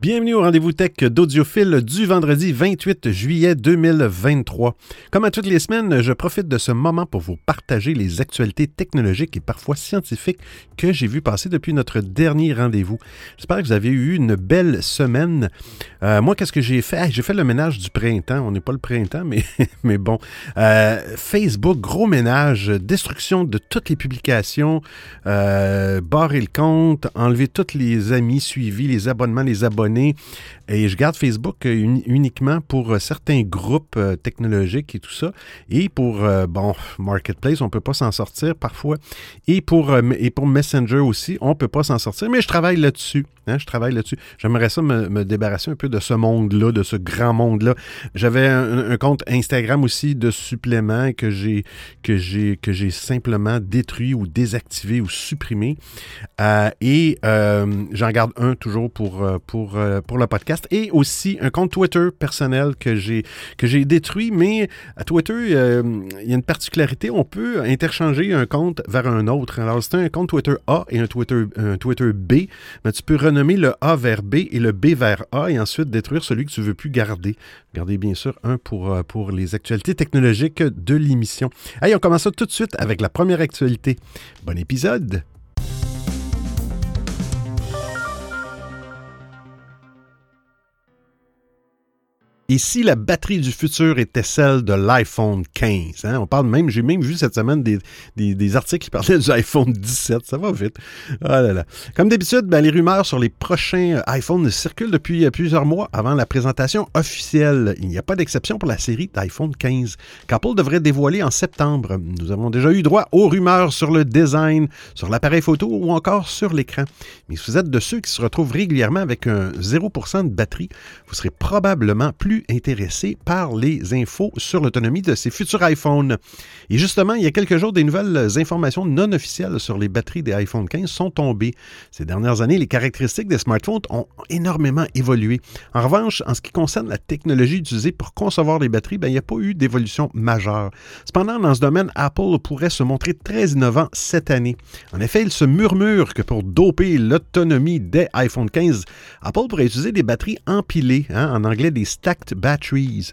Bienvenue au rendez-vous tech d'Audiophile du vendredi 28 juillet 2023. Comme à toutes les semaines, je profite de ce moment pour vous partager les actualités technologiques et parfois scientifiques que j'ai vu passer depuis notre dernier rendez-vous. J'espère que vous avez eu une belle semaine. Euh, moi, qu'est-ce que j'ai fait? j'ai fait le ménage du printemps. On n'est pas le printemps, mais, mais bon. Euh, Facebook, gros ménage, destruction de toutes les publications, euh, barrer le compte, enlever tous les amis suivis, les abonnements, les abonnés et je garde Facebook euh, uniquement pour euh, certains groupes euh, technologiques et tout ça. Et pour, bon, Marketplace, on ne peut pas s'en sortir parfois. Et pour, et pour Messenger aussi, on ne peut pas s'en sortir. Mais je travaille là-dessus. Hein, je travaille là-dessus. J'aimerais ça me, débarrasser un peu de ce monde-là, de ce grand monde-là. J'avais un, compte Instagram aussi de suppléments que j'ai que j'ai que j'ai simplement détruit ou désactivé ou supprimé. et j'en garde un toujours pour pour euh, pour le podcast et aussi un compte Twitter personnel que j'ai que j'ai détruit. Mais à Twitter, euh, il y a une particularité, on peut interchanger un compte vers un autre. Alors c'est un compte Twitter A et un Twitter un Twitter B, mais tu peux renommer le A vers B et le B vers A et ensuite détruire celui que tu veux plus garder. Gardez bien sûr un pour euh, pour les actualités technologiques de l'émission. Allez, on commence tout de suite avec la première actualité. Bon épisode. Et si la batterie du futur était celle de l'iPhone 15? Hein? On parle même, j'ai même vu cette semaine des, des, articles qui parlaient du iPhone 17. Ça va vite. Ah. Comme d'habitude, ben, les rumeurs sur les prochains euh, iPhones circulent depuis euh, plusieurs mois avant la présentation officielle. Il n'y a pas d'exception pour la série d'iPhone 15 qu'Apple devrait dévoiler en septembre. Nous avons déjà eu droit aux rumeurs sur le design, sur l'appareil photo ou encore sur l'écran. Mais si vous êtes de ceux qui se retrouvent régulièrement avec un 0% de batterie, vous serez probablement plus intéressé par les infos sur l'autonomie de ces futurs iPhones. Et justement, il y a quelques jours, des nouvelles informations non officielles sur les batteries des iPhone 15 sont tombées. Ces dernières années, les caractéristiques des smartphones ont énormément évolué. En revanche, en ce qui concerne la technologie utilisée pour concevoir les batteries, ben, il n'y a pas eu d'évolution majeure. Cependant, dans ce domaine, Apple pourrait se montrer très innovant cette année. En effet, il se murmure que pour doper l'autonomie des iPhone 15, Apple pourrait utiliser des batteries empilées, hein, en anglais des stacked batteries.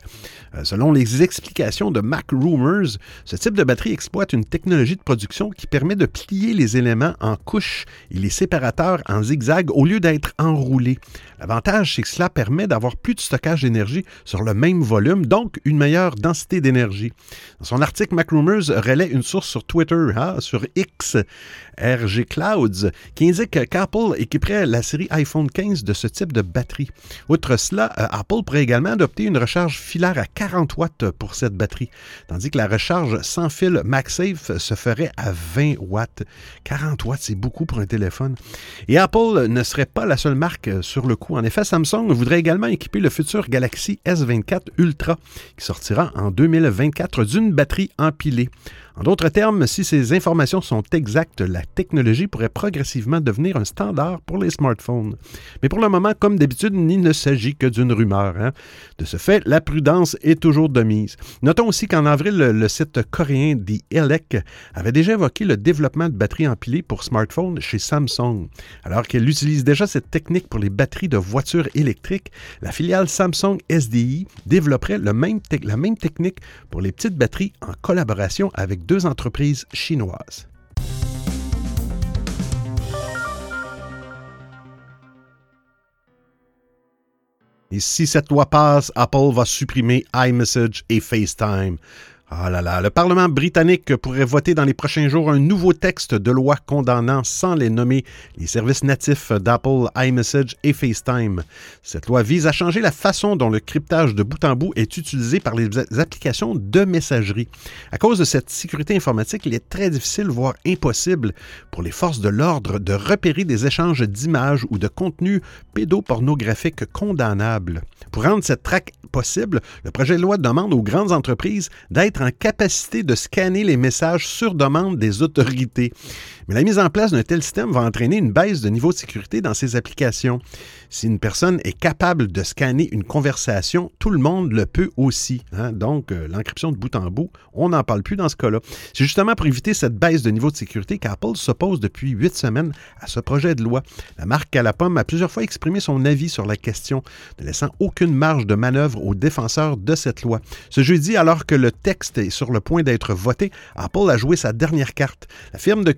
Euh, selon les explications de Mac Rumors, ce type de batterie exploite une technologie de production qui permet de plier les éléments en couches et les séparateurs en zigzag au lieu d'être enroulés. L'avantage, c'est que cela permet d'avoir plus de stockage d'énergie sur le même volume, donc une meilleure densité d'énergie. Dans son article, Mac Rumors relaie une source sur Twitter, hein, sur X, RG Clouds, qui indique qu'Apple équiperait la série iPhone 15 de ce type de batterie. Outre cela, euh, Apple pourrait également une recharge filaire à 40 watts pour cette batterie, tandis que la recharge sans fil MagSafe se ferait à 20 watts. 40 watts, c'est beaucoup pour un téléphone. Et Apple ne serait pas la seule marque sur le coup. En effet, Samsung voudrait également équiper le futur Galaxy S24 Ultra, qui sortira en 2024 d'une batterie empilée. En d'autres termes, si ces informations sont exactes, la technologie pourrait progressivement devenir un standard pour les smartphones. Mais pour le moment, comme d'habitude, il ne s'agit que d'une rumeur. Hein. De ce fait, la prudence est toujours de mise. Notons aussi qu'en avril, le site coréen The Elec avait déjà évoqué le développement de batteries empilées pour smartphones chez Samsung. Alors qu'elle utilise déjà cette technique pour les batteries de voitures électriques, la filiale Samsung SDI développerait la même technique pour les petites batteries en collaboration avec deux entreprises chinoises. Et si cette loi passe, Apple va supprimer iMessage et FaceTime. Ah là là, le Parlement britannique pourrait voter dans les prochains jours un nouveau texte de loi condamnant sans les nommer les services natifs d'Apple, iMessage et FaceTime. Cette loi vise à changer la façon dont le cryptage de bout en bout est utilisé par les applications de messagerie. À cause de cette sécurité informatique, il est très difficile, voire impossible, pour les forces de l'ordre de repérer des échanges d'images ou de contenus pédopornographiques condamnables. Pour rendre cette traque possible, le projet de loi demande aux grandes entreprises d'être en capacité de scanner les messages sur demande des autorités. Mais la mise en place d'un tel système va entraîner une baisse de niveau de sécurité dans ces applications. Si une personne est capable de scanner une conversation, tout le monde le peut aussi. Hein. Donc, euh, l'encryption de bout en bout, on n'en parle plus dans ce cas-là. C'est justement pour éviter cette baisse de niveau de sécurité qu'Apple s'oppose depuis huit semaines à ce projet de loi. La marque à la pomme a plusieurs fois exprimé son avis sur la question, ne laissant aucune marge de manœuvre aux défenseurs de cette loi. Ce jeudi, alors que le texte est sur le point d'être voté, Apple a joué sa dernière carte. La firme de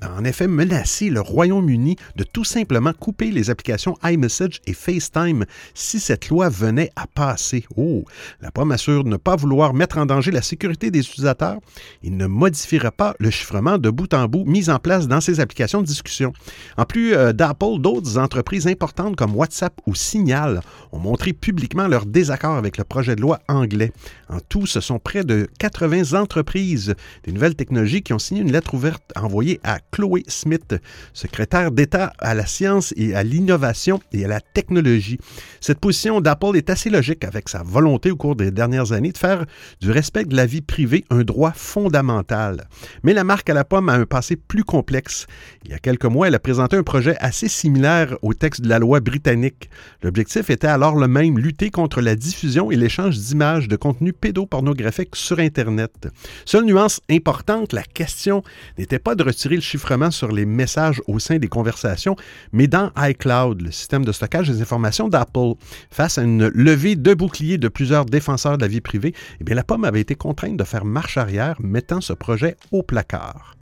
A en effet menacé le Royaume-Uni de tout simplement couper les applications iMessage et FaceTime si cette loi venait à passer. Oh, la pomme assure ne pas vouloir mettre en danger la sécurité des utilisateurs. Il ne modifiera pas le chiffrement de bout en bout mis en place dans ces applications de discussion. En plus euh, d'Apple, d'autres entreprises importantes comme WhatsApp ou Signal ont montré publiquement leur désaccord avec le projet de loi anglais. En tout, ce sont près de 80 entreprises des nouvelles technologies qui ont signé une lettre ouverte envoyée à Chloé Smith, secrétaire d'État à la science et à l'innovation et à la technologie. Cette position d'Apple est assez logique avec sa volonté au cours des dernières années de faire du respect de la vie privée un droit fondamental. Mais la marque à la pomme a un passé plus complexe. Il y a quelques mois, elle a présenté un projet assez similaire au texte de la loi britannique. L'objectif était alors le même, lutter contre la diffusion et l'échange d'images de contenu pédopornographique sur Internet. Seule nuance importante, la question n'était pas de retirer le chiffrement sur les messages au sein des conversations, mais dans iCloud, le système de stockage des informations d'Apple. Face à une levée de boucliers de plusieurs défenseurs de la vie privée, eh bien, la pomme avait été contrainte de faire marche arrière, mettant ce projet au placard.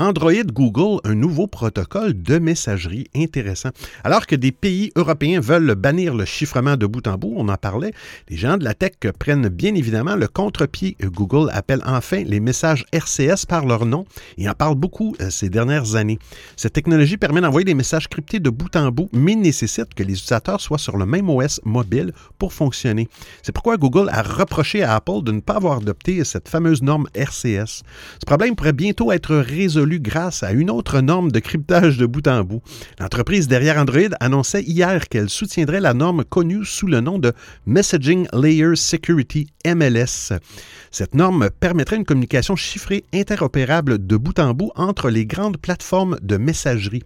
Android Google un nouveau protocole de messagerie intéressant. Alors que des pays européens veulent bannir le chiffrement de bout en bout, on en parlait, les gens de la tech prennent bien évidemment le contre-pied. Google appelle enfin les messages RCS par leur nom et en parle beaucoup euh, ces dernières années. Cette technologie permet d'envoyer des messages cryptés de bout en bout, mais nécessite que les utilisateurs soient sur le même OS mobile pour fonctionner. C'est pourquoi Google a reproché à Apple de ne pas avoir adopté cette fameuse norme RCS. Ce problème pourrait bientôt être résolu grâce à une autre norme de cryptage de bout en bout. L'entreprise derrière Android annonçait hier qu'elle soutiendrait la norme connue sous le nom de Messaging Layer Security MLS. Cette norme permettrait une communication chiffrée interopérable de bout en bout entre les grandes plateformes de messagerie.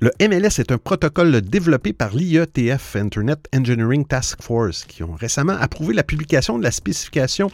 Le MLS est un protocole développé par l'IETF, Internet Engineering Task Force, qui ont récemment approuvé la publication de la spécification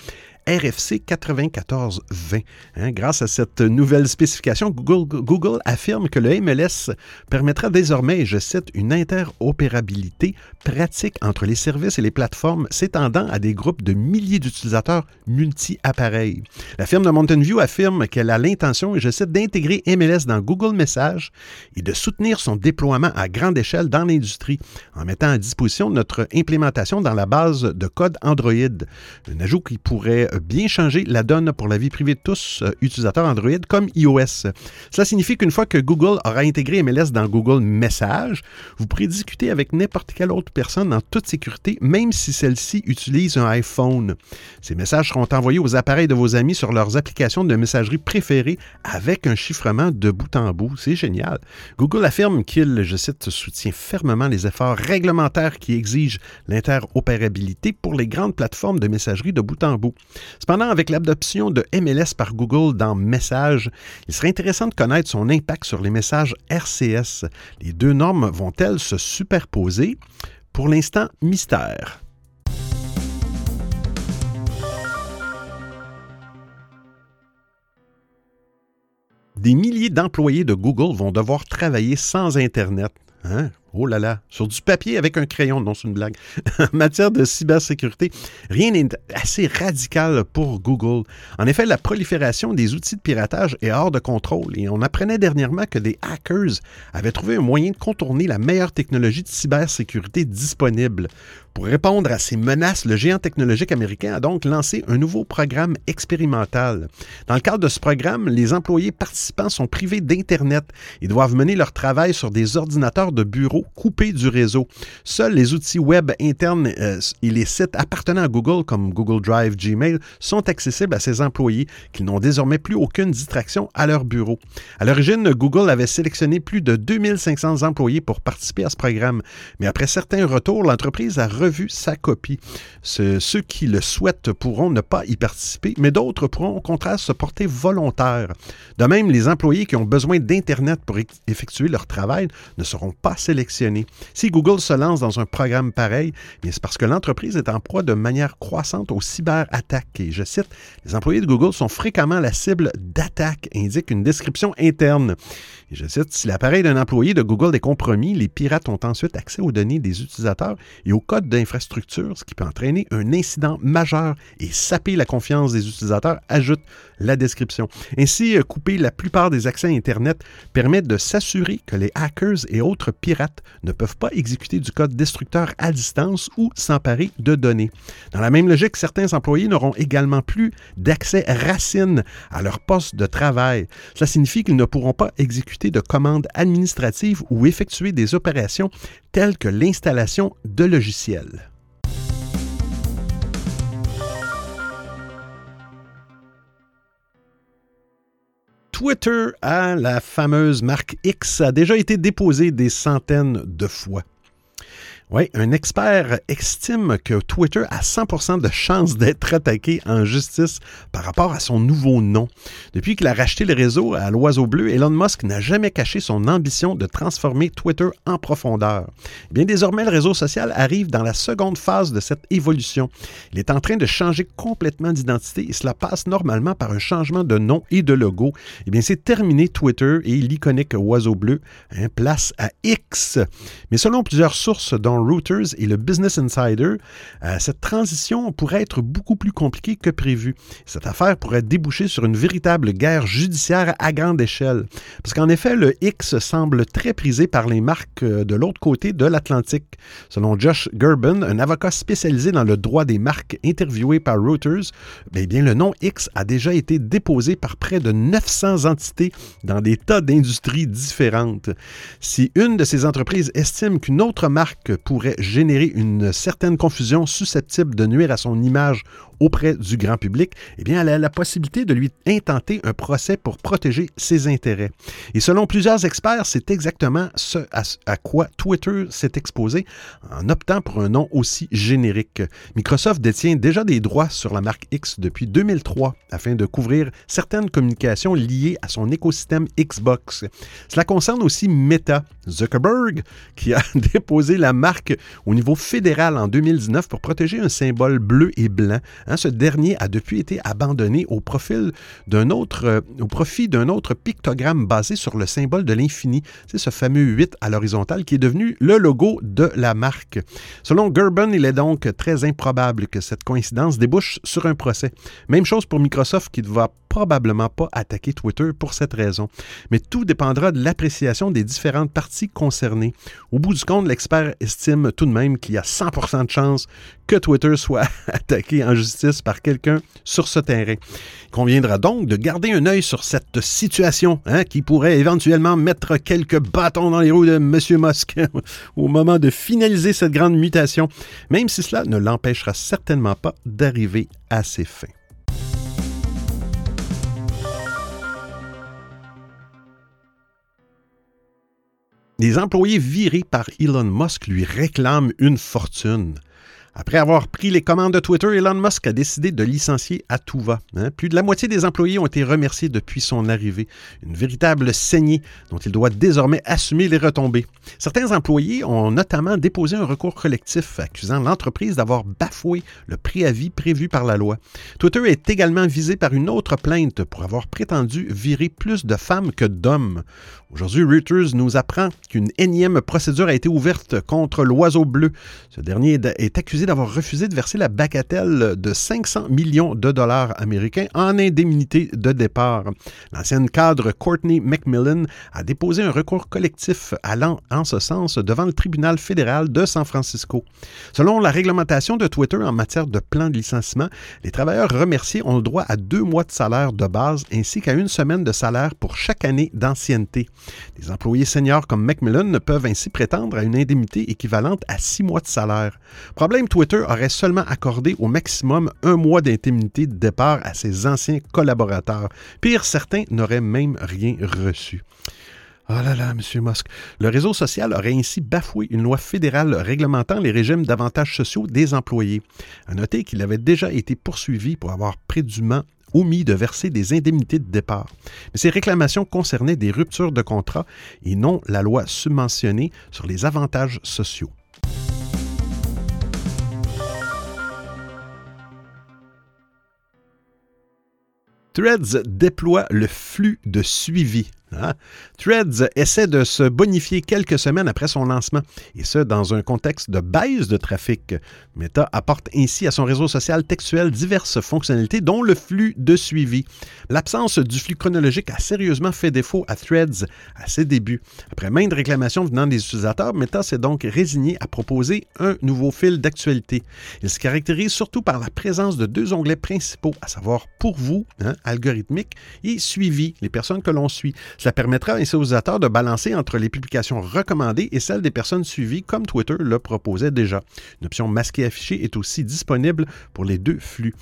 RFC 9420. Hein, grâce à cette nouvelle spécification, Google, affirme que le MLS permettra désormais, je cite, une interopérabilité pratique entre les services et les plateformes s'étendant à des groupes de milliers d'utilisateurs multi-appareils. La firme de Mountain View affirme qu'elle a l'intention, et je cite, d'intégrer MLS dans Google Messages et de soutenir son déploiement à grande échelle dans l'industrie en mettant à disposition notre implémentation dans la base de code Android. Un ajout qui pourrait bien changer la donne pour la vie privée de tous euh, utilisateurs Android comme iOS. Cela signifie qu'une fois que Google aura intégré MLS dans Google Messages, vous pourrez discuter avec n'importe quelle autre personne en toute sécurité, même si celle-ci utilise un iPhone. Ces messages seront envoyés aux appareils de vos amis sur leurs applications de messagerie préférées avec un chiffrement de bout en bout. C'est génial. Google affirme qu'il, je cite, soutient fermement les efforts réglementaires qui exigent l'interopérabilité pour les grandes plateformes de messagerie de bout en bout. Cependant, avec l'adoption de MLS par Google dans Messages, il serait intéressant de connaître son impact sur les messages RCS. Les deux normes vont-elles se superposer? Pour l'instant, mystère. Des milliers d'employés de Google vont devoir travailler sans Internet. Hein? Oh là là, sur du papier avec un crayon, non, c'est une blague. en matière de cybersécurité, rien n'est assez radical pour Google. En effet, la prolifération des outils de piratage est hors de contrôle et on apprenait dernièrement que des hackers avaient trouvé un moyen de contourner la meilleure technologie de cybersécurité disponible. Pour répondre à ces menaces, le géant technologique américain a donc lancé un nouveau programme expérimental. Dans le cadre de ce programme, les employés participants sont privés d'Internet et doivent mener leur travail sur des ordinateurs de bureau coupés du réseau. Seuls les outils web internes euh, et les sites appartenant à Google, comme Google Drive, Gmail, sont accessibles à ces employés qui n'ont désormais plus aucune distraction à leur bureau. À l'origine, Google avait sélectionné plus de 2500 employés pour participer à ce programme, mais après certains retours, l'entreprise a revu sa copie. ceux qui le souhaitent pourront ne pas y participer, mais d'autres pourront au contraire se porter volontaires. De même, les employés qui ont besoin d'Internet pour effectuer leur travail ne seront pas sélectionnés. Si Google se lance dans un programme pareil, c'est parce que l'entreprise est en proie de manière croissante aux cyberattaques. Et je cite, les employés de Google sont fréquemment la cible d'attaques, indique une description interne. Et je cite, si l'appareil d'un employé de Google est compromis, les pirates ont ensuite accès aux données des utilisateurs et au code d'infrastructure, ce qui peut entraîner un incident majeur et saper la confiance des utilisateurs, ajoute la description. Ainsi, euh, couper la plupart des accès à Internet permet de s'assurer que les hackers et autres pirates ne peuvent pas exécuter du code destructeur à distance ou s'emparer de données. Dans la même logique, certains employés n'auront également plus d'accès racine à leur poste de travail. Cela signifie qu'ils ne pourront pas exécuter de commandes administratives ou effectuer des opérations telles que l'installation de logiciels. Twitter à la fameuse marque X a déjà été déposé des centaines de fois. Oui, un expert estime que Twitter a 100% de chances d'être attaqué en justice par rapport à son nouveau nom. Depuis qu'il a racheté le réseau à l'oiseau bleu, Elon Musk n'a jamais caché son ambition de transformer Twitter en profondeur. Eh bien, désormais, le réseau social arrive dans la seconde phase de cette évolution. Il est en train de changer complètement d'identité et cela passe normalement par un changement de nom et de logo. Eh bien, c'est terminé Twitter et l'iconique oiseau bleu, un place à X. Mais selon plusieurs sources, dont Reuters et le Business Insider, euh, cette transition pourrait être beaucoup plus compliquée que prévu. Cette affaire pourrait déboucher sur une véritable guerre judiciaire à grande échelle. Parce qu'en effet, le X semble très prisé par les marques euh, de l'autre côté de l'Atlantique. Selon Josh Gerben, un avocat spécialisé dans le droit des marques interviewé par Reuters, eh bien, le nom X a déjà été déposé par près de 900 entités dans des tas d'industries différentes. Si une de ces entreprises estime qu'une autre marque pourrait générer une certaine confusion susceptible de nuire à son image auprès du grand public, eh bien, elle a la possibilité de lui intenter un procès pour protéger ses intérêts. Et selon plusieurs experts, c'est exactement ce à, quoi Twitter s'est exposé en optant pour un nom aussi générique. Microsoft détient déjà des droits sur la marque X depuis 2003 afin de couvrir certaines communications liées à son écosystème Xbox. Cela concerne aussi Meta, Zuckerberg, qui a déposé la marque au niveau fédéral en 2019 pour protéger un symbole bleu et blanc Hein, ce dernier a depuis été abandonné euh, au profit d'un autre pictogramme basé sur le symbole de l'infini. C'est ce fameux 8 à l'horizontale qui est devenu le logo de la marque. Selon Gerben, il est donc très improbable que cette coïncidence débouche sur un procès. Même chose pour Microsoft qui va probablement pas attaquer Twitter pour cette raison. Mais tout dépendra de l'appréciation des différentes parties concernées. Au bout du compte, l'expert estime tout de même qu'il y a 100% de chances que Twitter soit attaqué en justice par quelqu'un sur ce terrain. Il conviendra donc de garder un œil sur cette situation hein, qui pourrait éventuellement mettre quelques bâtons dans les roues de M. Musk au moment de finaliser cette grande mutation, même si cela ne l'empêchera certainement pas d'arriver à ses fins. Les employés virés par Elon Musk lui réclament une fortune. Après avoir pris les commandes de Twitter, Elon Musk a décidé de licencier à tout va. Hein. Plus de la moitié des employés ont été remerciés depuis son arrivée. Une véritable saignée dont il doit désormais assumer les retombées. Certains employés ont notamment déposé un recours collectif accusant l'entreprise d'avoir bafoué le préavis prévu par la loi. Twitter est également visé par une autre plainte pour avoir prétendu virer plus de femmes que d'hommes. Aujourd'hui, Reuters nous apprend qu'une énième procédure a été ouverte contre l'oiseau bleu. Ce dernier est accusé d'avoir refusé de verser la bagatelle de 500 millions de dollars américains en indemnité de départ. L'ancienne cadre Courtney Macmillan a déposé un recours collectif allant en ce sens devant le tribunal fédéral de San Francisco. Selon la réglementation de Twitter en matière de plan de licenciement, les travailleurs remerciés ont le droit à deux mois de salaire de base ainsi qu'à une semaine de salaire pour chaque année d'ancienneté. Les employés seniors comme Macmillan peuvent ainsi prétendre à une indemnité équivalente à six mois de salaire. Problème, Twitter aurait seulement accordé au maximum un mois d'indemnité de départ à ses anciens collaborateurs. Pire, certains n'auraient même rien reçu. Oh là là, M. Musk. Le réseau social aurait ainsi bafoué une loi fédérale réglementant les régimes d'avantages sociaux des employés. À noter qu'il avait déjà été poursuivi pour avoir prédûment omis de verser des indemnités de départ. Mais ces réclamations concernaient des ruptures de contrat et non la loi subventionnée sur les avantages sociaux. Threads déploie le flux de suivi Hein? Threads essaie de se bonifier quelques semaines après son lancement, et ce, dans un contexte de baisse de trafic. Meta apporte ainsi à son réseau social textuel diverses fonctionnalités, dont le flux de suivi. L'absence du flux chronologique a sérieusement fait défaut à Threads à ses débuts. Après maintes réclamations venant des utilisateurs, Meta s'est donc résigné à proposer un nouveau fil d'actualité. Il se caractérise surtout par la présence de deux onglets principaux, à savoir Pour vous, hein, algorithmique, et Suivi, les personnes que l'on suit. Cela permettra ainsi aux utilisateurs de balancer entre les publications recommandées et celles des personnes suivies, comme Twitter le proposait déjà. Une option masquée affichée est aussi disponible pour les deux flux.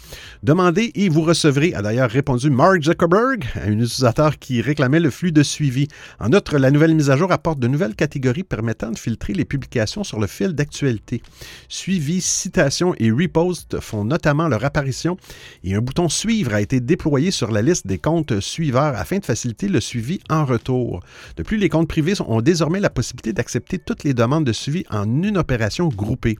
Demandez et vous recevrez, a d'ailleurs répondu Mark Zuckerberg, un utilisateur qui réclamait le flux de suivi. En outre, la nouvelle mise à jour apporte de nouvelles catégories permettant de filtrer les publications sur le fil d'actualité. Suivi, citation et repost font notamment leur apparition et un bouton suivre a été déployé sur la liste des comptes suiveurs afin de faciliter le suivi en retour. De plus, les comptes privés ont désormais la possibilité d'accepter toutes les demandes de suivi en une opération groupée.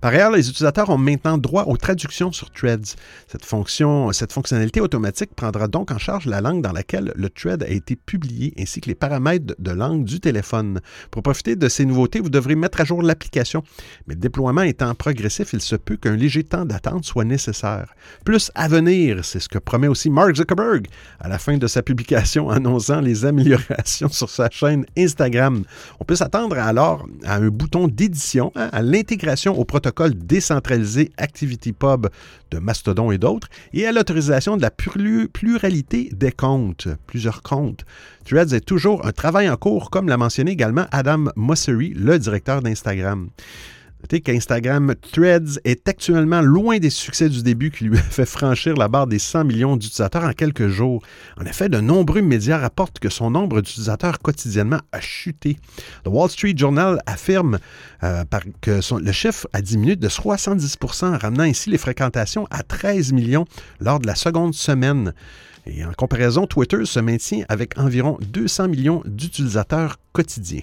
Par ailleurs, les utilisateurs ont maintenant droit aux traductions sur Threads. Cette, fonction, cette fonctionnalité automatique prendra donc en charge la langue dans laquelle le thread a été publié ainsi que les paramètres de langue du téléphone. Pour profiter de ces nouveautés, vous devrez mettre à jour l'application. Mais le déploiement étant progressif, il se peut qu'un léger temps d'attente soit nécessaire. Plus à venir, c'est ce que promet aussi Mark Zuckerberg à la fin de sa publication annonçant les améliorations sur sa chaîne Instagram. On peut s'attendre alors à un bouton d'édition, hein, à l'intégration au protocole décentralisé ActivityPub de Mastodon et d'autres, et à l'autorisation de la pluralité des comptes, plusieurs comptes. Threads est toujours un travail en cours, comme l'a mentionné également Adam Mosseri, le directeur d'Instagram. Notez qu'Instagram Threads est actuellement loin des succès du début qui lui a fait franchir la barre des 100 millions d'utilisateurs en quelques jours. En effet, de nombreux médias rapportent que son nombre d'utilisateurs quotidiennement a chuté. The Wall Street Journal affirme euh, que le chiffre a diminué de 70% ramenant ainsi les fréquentations à 13 millions lors de la seconde semaine. Et en comparaison, Twitter se maintient avec environ 200 millions d'utilisateurs quotidiens.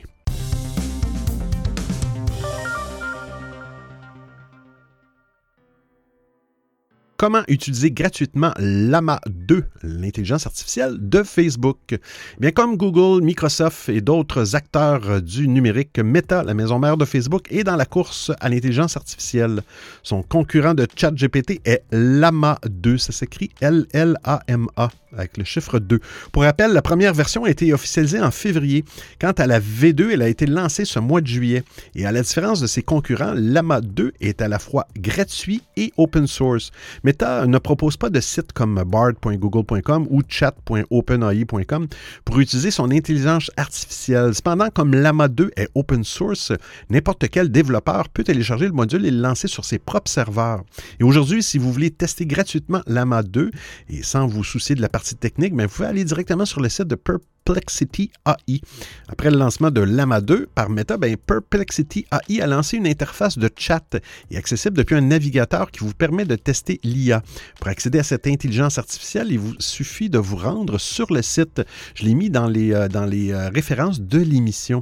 Comment utiliser gratuitement Lama 2, l'intelligence artificielle de Facebook? Eh bien, comme Google, Microsoft et d'autres acteurs du numérique, Meta, la maison mère de Facebook, est dans la course à l'intelligence artificielle. Son concurrent de ChatGPT est Lama 2. Ça s'écrit L-L-A-M-A avec le chiffre 2. Pour rappel, la première version a été officialisée en février. Quant à la V2, elle a été lancée ce mois de juillet. Et à la différence de ses concurrents, Lama 2 est à la fois gratuit et open source. Meta ne propose pas de sites comme bard.google.com ou chat.openai.com pour utiliser son intelligence artificielle. Cependant, comme Lama 2 est open source, n'importe quel développeur peut télécharger le module et le lancer sur ses propres serveurs. Et aujourd'hui, si vous voulez tester gratuitement Lama 2 et sans vous soucier de la partie technique, mais vous pouvez aller directement sur le site de Purple Perplexity AI. Après le lancement de Lama 2 par Meta, ben, Perplexity AI a lancé une interface de chat et accessible depuis un navigateur qui vous permet de tester l'IA. Pour accéder à cette intelligence artificielle, il vous suffit de vous rendre sur le site. Je l'ai mis dans les, euh, euh, références de l'émission.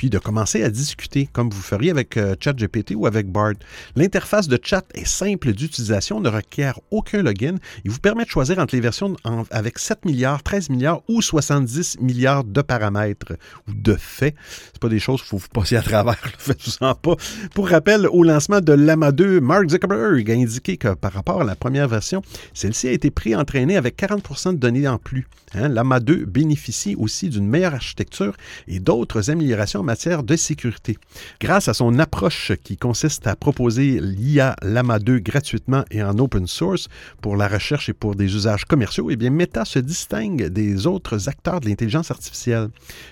Puis de commencer à discuter comme vous feriez avec euh, ChatGPT ou avec Bard. L'interface de chat est simple d'utilisation, ne requiert aucun login. Il vous permet de choisir entre les versions avec 7 milliards, 13 milliards ou 70 milliards de paramètres ou de faits. C'est pas des choses qu'il faut vous passer à travers. Faites-vous-en pas. Pour rappel, au lancement de l'AMA 2, Mark Zuckerberg a indiqué que par rapport à la première version, celle-ci a été pré-entraînée avec 40% de données en plus. Hein, L'AMA 2 bénéficie aussi d'une meilleure architecture et d'autres améliorations matière de sécurité. Grâce à son approche qui consiste à proposer l'IA Lama 2 gratuitement et en open source pour la recherche et pour des usages commerciaux, eh bien Meta se distingue des autres acteurs de l'intelligence artificielle.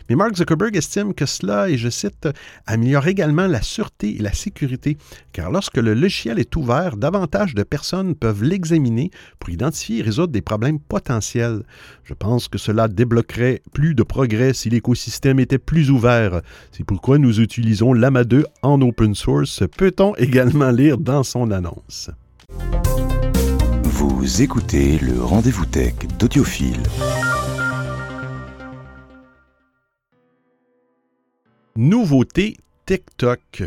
Mais Mark Zuckerberg estime que cela, et je cite, améliore également la sûreté et la sécurité, car lorsque le logiciel est ouvert, davantage de personnes peuvent l'examiner pour identifier et résoudre des problèmes potentiels. Je pense que cela débloquerait plus de progrès si l'écosystème était plus ouvert. C'est pourquoi nous utilisons Lama 2 en open source, peut-on également lire dans son annonce. Vous écoutez le rendez-vous tech d'Audiophile. Nouveauté TikTok.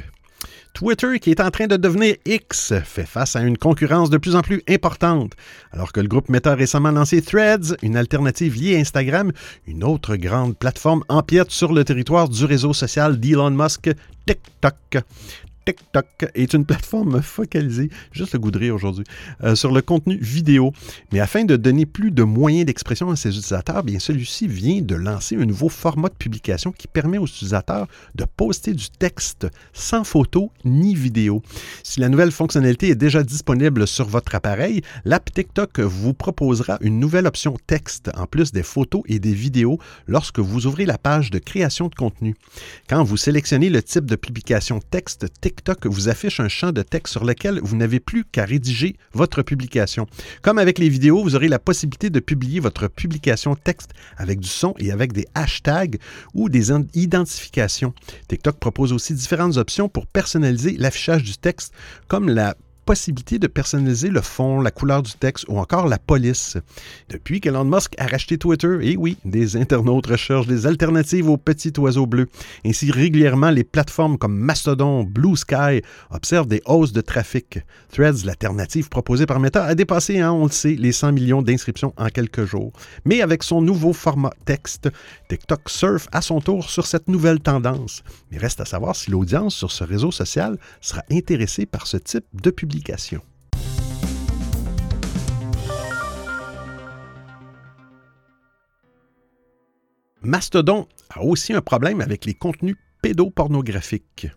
Twitter, qui est en train de devenir X, fait face à une concurrence de plus en plus importante. Alors que le groupe Meta a récemment lancé Threads, une alternative liée à Instagram, une autre grande plateforme empiète sur le territoire du réseau social d'Elon Musk, TikTok. TikTok est une plateforme focalisée, juste le goût aujourd'hui, euh, sur le contenu vidéo. Mais afin de donner plus de moyens d'expression à ses utilisateurs, bien celui-ci vient de lancer un nouveau format de publication qui permet aux utilisateurs de poster du texte sans photo ni vidéo. Si la nouvelle fonctionnalité est déjà disponible sur votre appareil, l'app TikTok vous proposera une nouvelle option texte en plus des photos et des vidéos lorsque vous ouvrez la page de création de contenu. Quand vous sélectionnez le type de publication texte, vous affiche un champ de texte sur lequel vous n'avez plus qu'à rédiger votre publication. Comme avec les vidéos, vous aurez la possibilité de publier votre publication texte avec du son et avec des hashtags ou des identifications. TikTok propose aussi différentes options pour personnaliser l'affichage du texte, comme la possibilité de personnaliser le fond, la couleur du texte ou encore la police. Depuis qu'Elon Musk a racheté Twitter, et oui, des internautes recherchent des alternatives aux petits oiseaux bleus. Ainsi, régulièrement, les plateformes comme Mastodon, Blue Sky observent des hausses de trafic. Threads, l'alternative proposée par Meta, a dépassé, hein, on le sait, les 100 millions d'inscriptions en quelques jours. Mais avec son nouveau format texte, TikTok surfe à son tour sur cette nouvelle tendance. Mais reste à savoir si l'audience sur ce réseau social sera intéressée par ce type de publication Mastodon a aussi un problème avec les contenus pédopornographiques.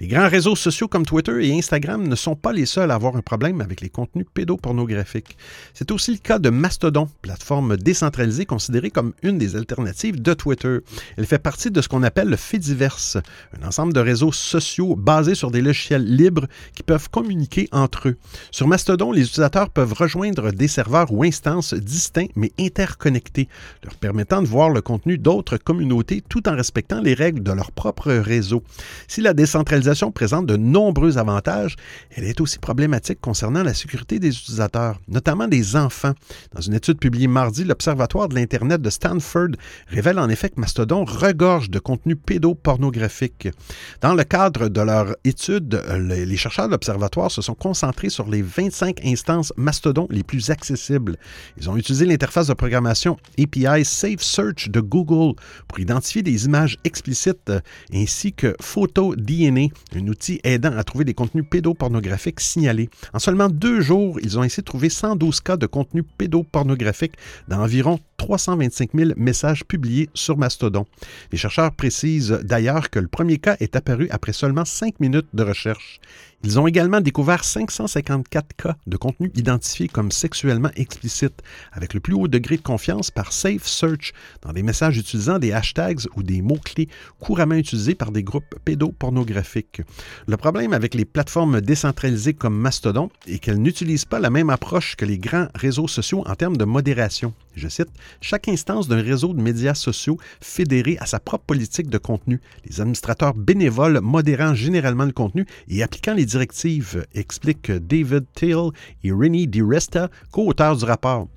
Les grands réseaux sociaux comme Twitter et Instagram ne sont pas les seuls à avoir un problème avec les contenus pédopornographiques. C'est aussi le cas de Mastodon, plateforme décentralisée considérée comme une des alternatives de Twitter. Elle fait partie de ce qu'on appelle le Fediverse, un ensemble de réseaux sociaux basés sur des logiciels libres qui peuvent communiquer entre eux. Sur Mastodon, les utilisateurs peuvent rejoindre des serveurs ou instances distincts mais interconnectés, leur permettant de voir le contenu d'autres communautés tout en respectant les règles de leur propre réseau. Centralisation présente de nombreux avantages, elle est aussi problématique concernant la sécurité des utilisateurs, notamment des enfants. Dans une étude publiée mardi, l'Observatoire de l'Internet de Stanford révèle en effet que Mastodon regorge de contenu pédopornographique. Dans le cadre de leur étude, les chercheurs de l'Observatoire se sont concentrés sur les 25 instances Mastodon les plus accessibles. Ils ont utilisé l'interface de programmation API Safe Search de Google pour identifier des images explicites ainsi que photos Un outil aidant à trouver des contenus pédopornographiques signalés. En seulement deux jours, ils ont ainsi trouvé 112 cas de contenus pédopornographiques dans environ 325 000 messages publiés sur Mastodon. Les chercheurs précisent d'ailleurs que le premier cas est apparu après seulement cinq minutes de recherche. Ils ont également découvert 554 cas de contenu identifiés comme sexuellement explicite, avec le plus haut degré de confiance par Safe Search, dans des messages utilisant des hashtags ou des mots-clés couramment utilisés par des groupes pédopornographiques. Le problème avec les plateformes décentralisées comme Mastodon est qu'elles n'utilisent pas la même approche que les grands réseaux sociaux en termes de modération. Je cite, Chaque instance d'un réseau de médias sociaux fédéré à sa propre politique de contenu, les administrateurs bénévoles modérant généralement le contenu et appliquant les directives, explique David Till et Rennie DiResta, co-auteurs du rapport.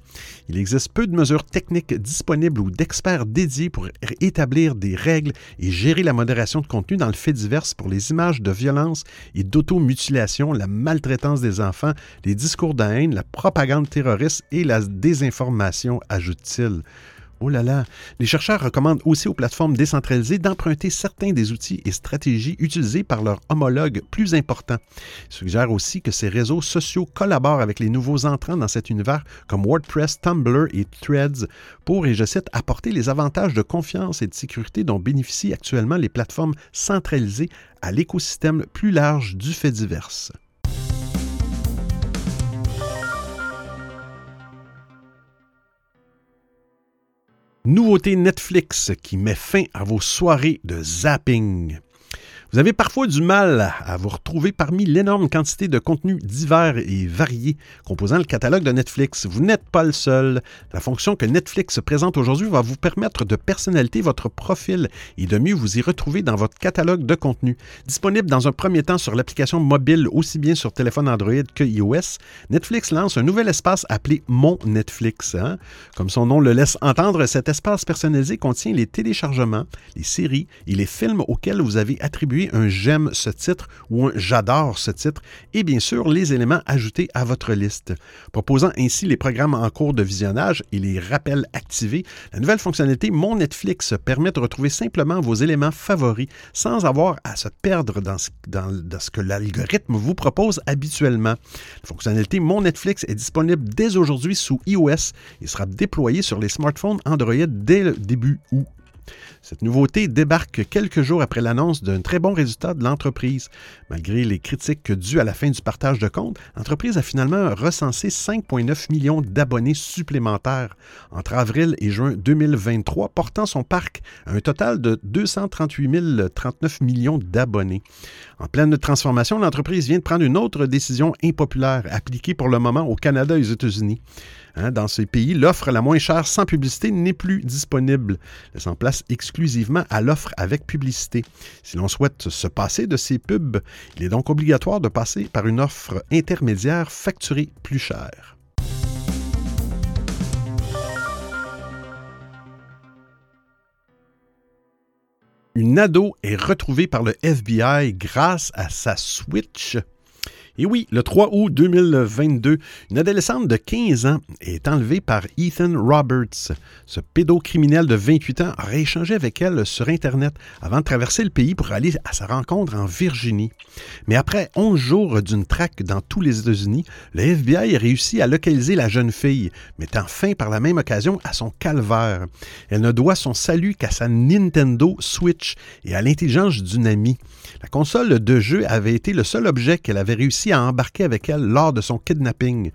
Il existe peu de mesures techniques disponibles ou d'experts dédiés pour établir des règles et gérer la modération de contenu dans le fait divers pour les images de violence et d'automutilation, la maltraitance des enfants, les discours de haine, la propagande terroriste et la désinformation, ajoute-t-il. Oh là là! Les chercheurs recommandent aussi aux plateformes décentralisées d'emprunter certains des outils et stratégies utilisés par leurs homologues plus importants. Ils suggèrent aussi que ces réseaux sociaux collaborent avec les nouveaux entrants dans cet univers comme WordPress, Tumblr et Threads pour, et je cite, apporter les avantages de confiance et de sécurité dont bénéficient actuellement les plateformes centralisées à l'écosystème plus large du fait divers. Nouveauté Netflix qui met fin à vos soirées de zapping. Vous avez parfois du mal à vous retrouver parmi l'énorme quantité de contenus divers et variés composant le catalogue de Netflix. Vous n'êtes pas le seul. La fonction que Netflix présente aujourd'hui va vous permettre de personnaliser votre profil et de mieux vous y retrouver dans votre catalogue de contenus. Disponible dans un premier temps sur l'application mobile aussi bien sur téléphone Android que iOS, Netflix lance un nouvel espace appelé Mon Netflix. Hein? Comme son nom le laisse entendre, cet espace personnalisé contient les téléchargements, les séries et les films auxquels vous avez attribué un j'aime ce titre ou un j'adore ce titre et bien sûr les éléments ajoutés à votre liste. Proposant ainsi les programmes en cours de visionnage et les rappels activés, la nouvelle fonctionnalité Mon Netflix permet de retrouver simplement vos éléments favoris sans avoir à se perdre dans ce, dans ce que l'algorithme vous propose habituellement. La fonctionnalité Mon Netflix est disponible dès aujourd'hui sous iOS et sera déployée sur les smartphones Android dès le début août. Cette nouveauté débarque quelques jours après l'annonce d'un très bon résultat de l'entreprise. Malgré les critiques dues à la fin du partage de comptes, l'entreprise a finalement recensé 5,9 millions d'abonnés supplémentaires entre avril et juin 2023, portant son parc à un total de 238 039 millions d'abonnés. En pleine transformation, l'entreprise vient de prendre une autre décision impopulaire, appliquée pour le moment au Canada et aux États-Unis. Hein, dans ces pays, l'offre la moins chère sans publicité n'est plus disponible, laissant place exclusivement à l'offre avec publicité. Si l'on souhaite se passer de ces pubs, il est donc obligatoire de passer par une offre intermédiaire facturée plus cher. Une ado est retrouvée par le FBI grâce à sa Switch. Et oui, le 3 août 2022, une adolescente de 15 ans est enlevée par Ethan Roberts. Ce pédocriminel de 28 ans aurait échangé avec elle sur Internet avant de traverser le pays pour aller à sa rencontre en Virginie. Mais après 11 jours d'une traque dans tous les États-Unis, le FBI a réussi à localiser la jeune fille, mettant fin par la même occasion à son calvaire. Elle ne doit son salut qu'à sa Nintendo Switch et à l'intelligence d'une amie. La console de jeu avait été le seul objet qu'elle avait réussi à embarquer avec elle lors de son kidnapping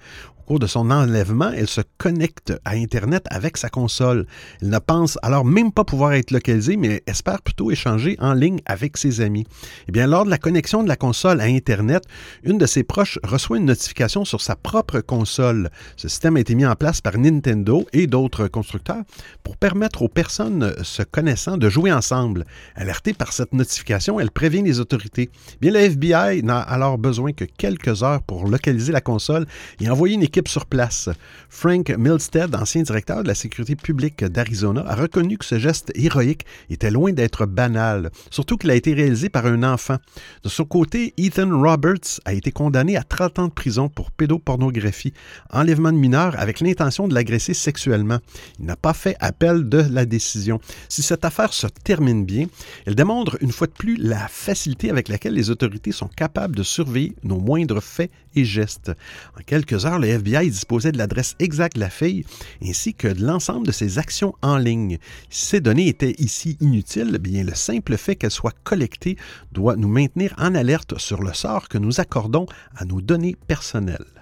cours de son enlèvement, elle se connecte à Internet avec sa console. Elle ne pense alors même pas pouvoir être localisée, mais espère plutôt échanger en ligne avec ses amis. Eh bien, lors de la connexion de la console à Internet, une de ses proches reçoit une notification sur sa propre console. Ce système a été mis en place par Nintendo et d'autres constructeurs pour permettre aux personnes se connaissant de jouer ensemble. Alertée par cette notification, elle prévient les autorités. Eh bien, le FBI n'a alors besoin que quelques heures pour localiser la console et envoyer une équipe sur place. Frank Milstead, ancien directeur de la sécurité publique d'Arizona, a reconnu que ce geste héroïque était loin d'être banal, surtout qu'il a été réalisé par un enfant. De son côté, Ethan Roberts a été condamné à 30 ans de prison pour pédopornographie, enlèvement de mineurs avec l'intention de l'agresser sexuellement. Il n'a pas fait appel de la décision. Si cette affaire se termine bien, elle démontre une fois de plus la facilité avec laquelle les autorités sont capables de surveiller nos moindres faits et gestes. En quelques heures, le FBI FBI disposait de l'adresse exacte de la fille ainsi que de l'ensemble de ses actions en ligne. Si ces données étaient ici inutiles, bien le simple fait qu'elles soient collectées doit nous maintenir en alerte sur le sort que nous accordons à nos données personnelles.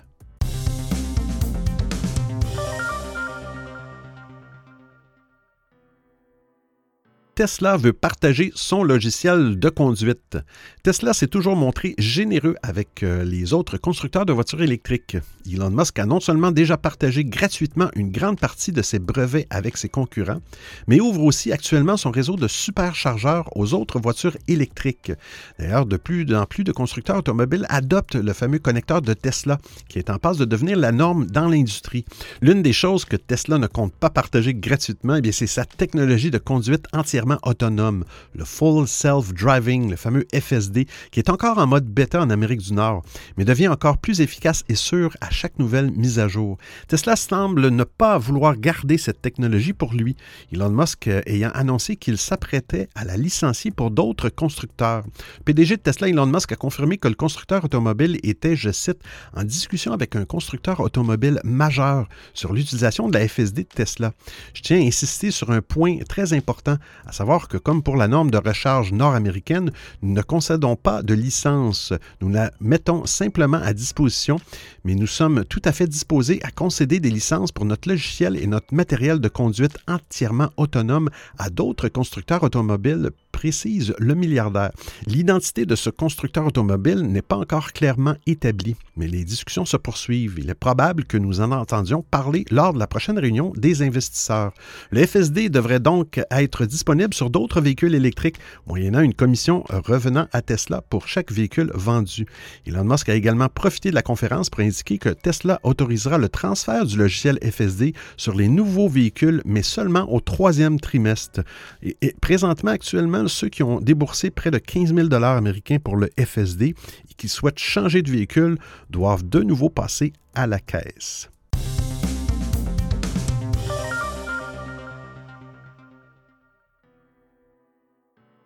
Tesla veut partager son logiciel de conduite. Tesla s'est toujours montré généreux avec euh, les autres constructeurs de voitures électriques. Elon Musk a non seulement déjà partagé gratuitement une grande partie de ses brevets avec ses concurrents, mais ouvre aussi actuellement son réseau de superchargeurs aux autres voitures électriques. D'ailleurs, de plus en plus de constructeurs automobiles adoptent le fameux connecteur de Tesla, qui est en passe de devenir la norme dans l'industrie. L'une des choses que Tesla ne compte pas partager gratuitement, eh c'est sa technologie de conduite entièrement autonome, le Full Self-Driving, le fameux FSD, qui est encore en mode bêta en Amérique du Nord, mais devient encore plus efficace et sûr à chaque nouvelle mise à jour. Tesla semble ne pas vouloir garder cette technologie pour lui, Elon Musk euh, ayant annoncé qu'il s'apprêtait à la licencier pour d'autres constructeurs. PDG de Tesla, Elon Musk, a confirmé que le constructeur automobile était, je cite, en discussion avec un constructeur automobile majeur sur l'utilisation de la FSD de Tesla. Je tiens à insister sur un point très important, à savoir que comme pour la norme de recharge nord-américaine, nous ne concédons pas de licence. Nous la mettons simplement à disposition, mais nous sommes tout à fait disposés à concéder des licences pour notre logiciel et notre matériel de conduite entièrement autonome à d'autres constructeurs automobiles précise le milliardaire. L'identité de ce constructeur automobile n'est pas encore clairement établie, mais les discussions se poursuivent. Il est probable que nous en entendions parler lors de la prochaine réunion des investisseurs. Le FSD devrait donc être disponible sur d'autres véhicules électriques, moyennant une commission revenant à Tesla pour chaque véhicule vendu. Elon Musk a également profité de la conférence pour indiquer que Tesla autorisera le transfert du logiciel FSD sur les nouveaux véhicules, mais seulement au troisième trimestre. Et, et présentement, actuellement, ceux qui ont déboursé près de 15 000 américains pour le FSD et qui souhaitent changer de véhicule doivent de nouveau passer à la caisse.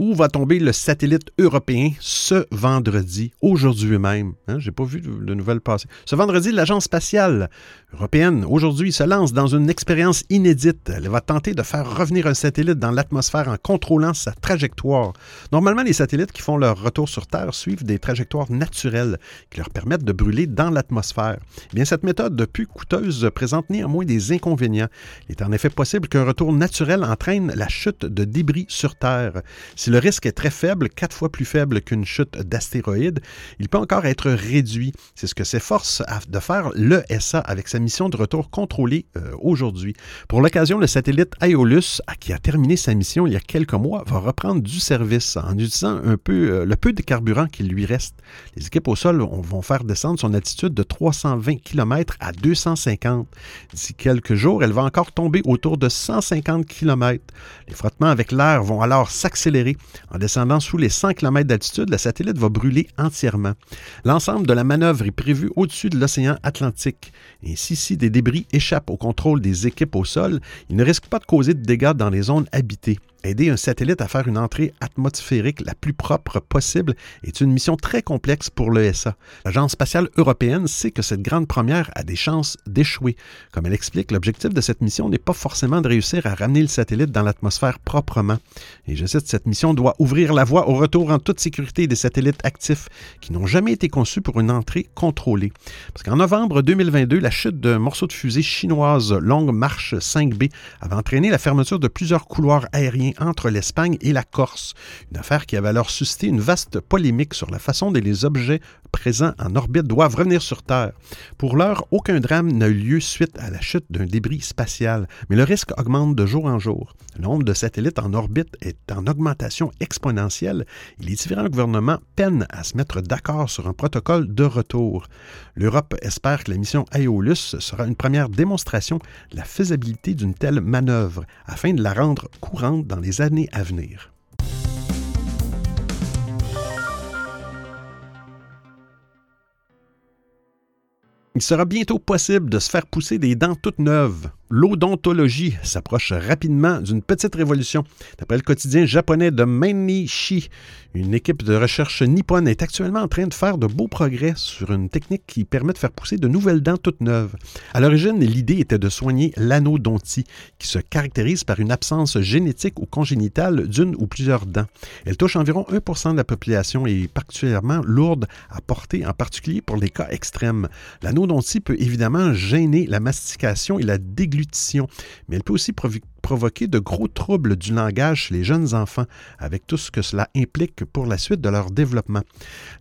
Où va tomber le satellite européen ce vendredi, aujourd'hui même? Hein, Je n'ai pas vu de, nouvelles passer. Ce vendredi, l'Agence spatiale européenne, aujourd'hui, se lance dans une expérience inédite. Elle va tenter de faire revenir un satellite dans l'atmosphère en contrôlant sa trajectoire. Normalement, les satellites qui font leur retour sur Terre suivent des trajectoires naturelles qui leur permettent de brûler dans l'atmosphère. Eh bien, cette méthode de plus coûteuse présente néanmoins des inconvénients. Il est en effet possible qu'un retour naturel entraîne la chute de débris sur Terre. Le risque est très faible, quatre fois plus faible qu'une chute d'astéroïdes, il peut encore être réduit. C'est ce que s'efforce de faire l'ESA avec sa mission de retour contrôlée euh, aujourd'hui. Pour l'occasion, le satellite Aeolus, qui a terminé sa mission il y a quelques mois, va reprendre du service en utilisant un peu euh, le peu de carburant qu'il lui reste. Les équipes au sol vont faire descendre son altitude de 320 km à 250. D'ici quelques jours, elle va encore tomber autour de 150 km. Les frottements avec l'air vont alors s'accélérer en descendant sous les 100 km d'altitude, le satellite va brûler entièrement. L'ensemble de la manœuvre est prévu au-dessus de l'océan Atlantique. Ainsi, si des débris échappent au contrôle des équipes au sol, ils ne risquent pas de causer de dégâts dans les zones habitées. Aider un satellite à faire une entrée atmosphérique la plus propre possible est une mission très complexe pour l'ESA. L'Agence spatiale européenne sait que cette grande première a des chances d'échouer. Comme elle explique, l'objectif de cette mission n'est pas forcément de réussir à ramener le satellite dans l'atmosphère proprement. Et je cite, cette mission doit ouvrir la voie au retour en toute sécurité des satellites actifs qui n'ont jamais été conçus pour une entrée contrôlée. Parce qu'en novembre 2022, la chute d'un morceau de fusée chinoise Longue Marche 5B avait entraîné la fermeture de plusieurs couloirs aériens entre l'Espagne et la Corse, une affaire qui avait alors suscité une vaste polémique sur la façon dont les objets présents en orbite doivent revenir sur Terre. Pour l'heure, aucun drame n'a eu lieu suite à la chute d'un débris spatial, mais le risque augmente de jour en jour. Le nombre de satellites en orbite est en augmentation exponentielle et les différents gouvernements peinent à se mettre d'accord sur un protocole de retour. L'Europe espère que la mission Aeolus sera une première démonstration de la faisabilité d'une telle manœuvre afin de la rendre courante dans les années à venir. Il sera bientôt possible de se faire pousser des dents toutes neuves l'odontologie s'approche rapidement d'une petite révolution. D'après le quotidien japonais de Mainichi, une équipe de recherche nippone est actuellement en train de faire de beaux progrès sur une technique qui permet de faire pousser de nouvelles dents toutes neuves. À l'origine, l'idée était de soigner l'anodontie, qui se caractérise par une absence génétique ou congénitale d'une ou plusieurs dents. Elle touche environ 1% de la population et est particulièrement lourde à porter, en particulier pour les cas extrêmes. Peut évidemment gêner la mastication et la déglutition mais elle peut aussi provoquer de gros troubles du langage chez les jeunes enfants, avec tout ce que cela implique pour la suite de leur développement.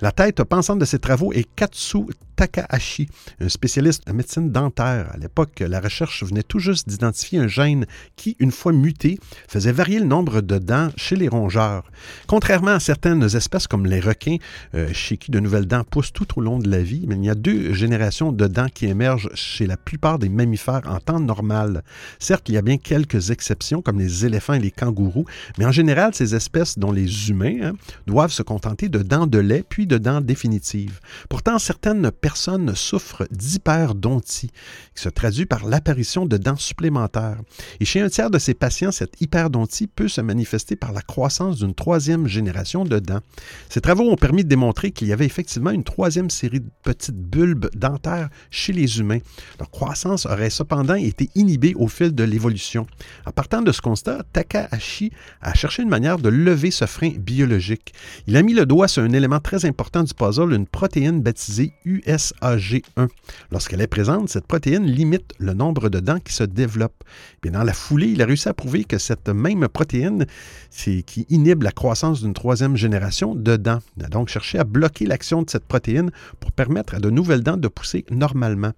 La tête pensante de ces travaux est Katsu Takahashi, un spécialiste en médecine dentaire. À l'époque, la recherche venait tout juste d'identifier un gène qui, une fois muté, faisait varier le nombre de dents chez les rongeurs. Contrairement à certaines espèces comme les requins, euh, chez qui de nouvelles dents poussent tout au long de la vie, il y a deux générations de dents qui émergent chez la plupart des mammifères en temps normal. Certes, il y a bien quelques exceptions comme les éléphants et les kangourous, mais en général, ces espèces, dont les humains, hein, doivent se contenter de dents de lait puis de dents définitives. Pourtant, certaines personne souffre d'hyperdontie, qui se traduit par l'apparition de dents supplémentaires. Et chez un tiers de ces patients, cette hyperdontie peut se manifester par la croissance d'une troisième génération de dents. Ces travaux ont permis de démontrer qu'il y avait effectivement une troisième série de petites bulbes dentaires chez les humains. Leur croissance aurait cependant été inhibée au fil de l'évolution. En partant de ce constat, Takahashi a cherché une manière de lever ce frein biologique. Il a mis le doigt sur un élément très important du puzzle, une protéine baptisée USAG1. Lorsqu'elle est présente, cette protéine limite le nombre de dents qui se développent. Bien, dans la foulée, il a réussi à prouver que cette même protéine, qui inhibe la croissance d'une troisième génération de dents. Il a donc cherché à bloquer l'action de cette protéine pour permettre à de nouvelles dents de pousser normalement.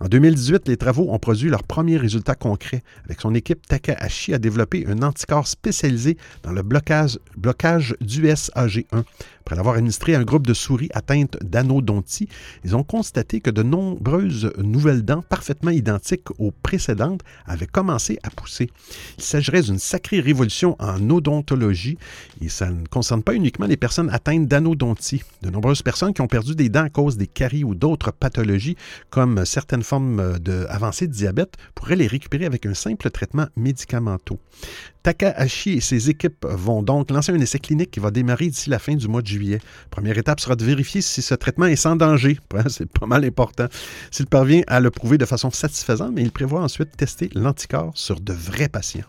En 2018, les travaux ont produit leurs premiers résultats concrets. Avec son équipe, Takahashi a développé un anticorps spécialisé dans le blocage, blocage d'USAG1. Après l'avoir administré à un groupe de souris atteintes d'anodontie, ils ont constaté que de nombreuses nouvelles dents parfaitement identiques aux précédentes avaient commencé à pousser. Il s'agirait d'une sacrée révolution en odontologie et ça ne concerne pas uniquement les personnes atteintes d'anodontie. De nombreuses personnes qui ont perdu des dents à cause des caries ou d'autres pathologies, comme certaines formes de avancées de diabète, pourraient les récupérer avec un simple traitement Takahashi et ses équipes vont donc lancer un essai clinique qui va démarrer d'ici la fin du mois de juillet. Première étape sera de vérifier si ce traitement est sans danger. C'est pas mal important. S'il parvient à le prouver de façon satisfaisante, mais il prévoit ensuite tester l'anticorps sur de vrais patients.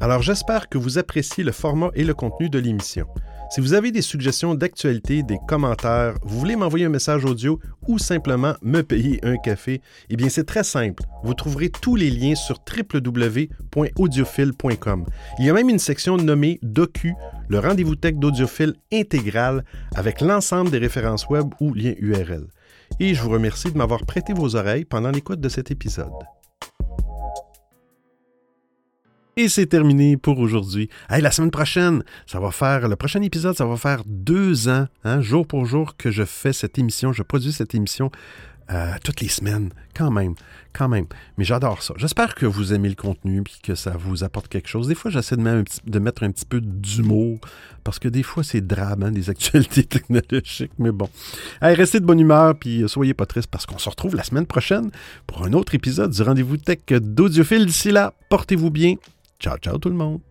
Alors j'espère que vous appréciez le format et le contenu de l'émission. Si vous avez des suggestions d'actualité, des commentaires, vous voulez m'envoyer un message audio ou simplement me payer un café, eh bien c'est très simple. Vous trouverez tous les liens sur www.audiophile.com. Il y a même une section nommée Docu, le rendez-vous tech d'audiophile intégral avec l'ensemble des références web ou liens URL. Et je vous remercie de m'avoir prêté vos oreilles pendant l'écoute de cet épisode. Et c'est terminé pour aujourd'hui. Hey, la semaine prochaine, ça va faire, le prochain épisode, ça va faire deux ans, hein, jour pour jour, que je fais cette émission, je produis cette émission euh, toutes les semaines, quand même, quand même. Mais j'adore ça. J'espère que vous aimez le contenu et que ça vous apporte quelque chose. Des fois, j'essaie de, mettre un petit peu d'humour parce que des fois, c'est drame, hein, des actualités technologiques. Mais bon, Allez, restez de bonne humeur puis soyez pas tristes parce qu'on se retrouve la semaine prochaine pour un autre épisode du rendez-vous tech d'Audiophile. D'ici là, portez-vous bien. Ciao, ciao tout le monde.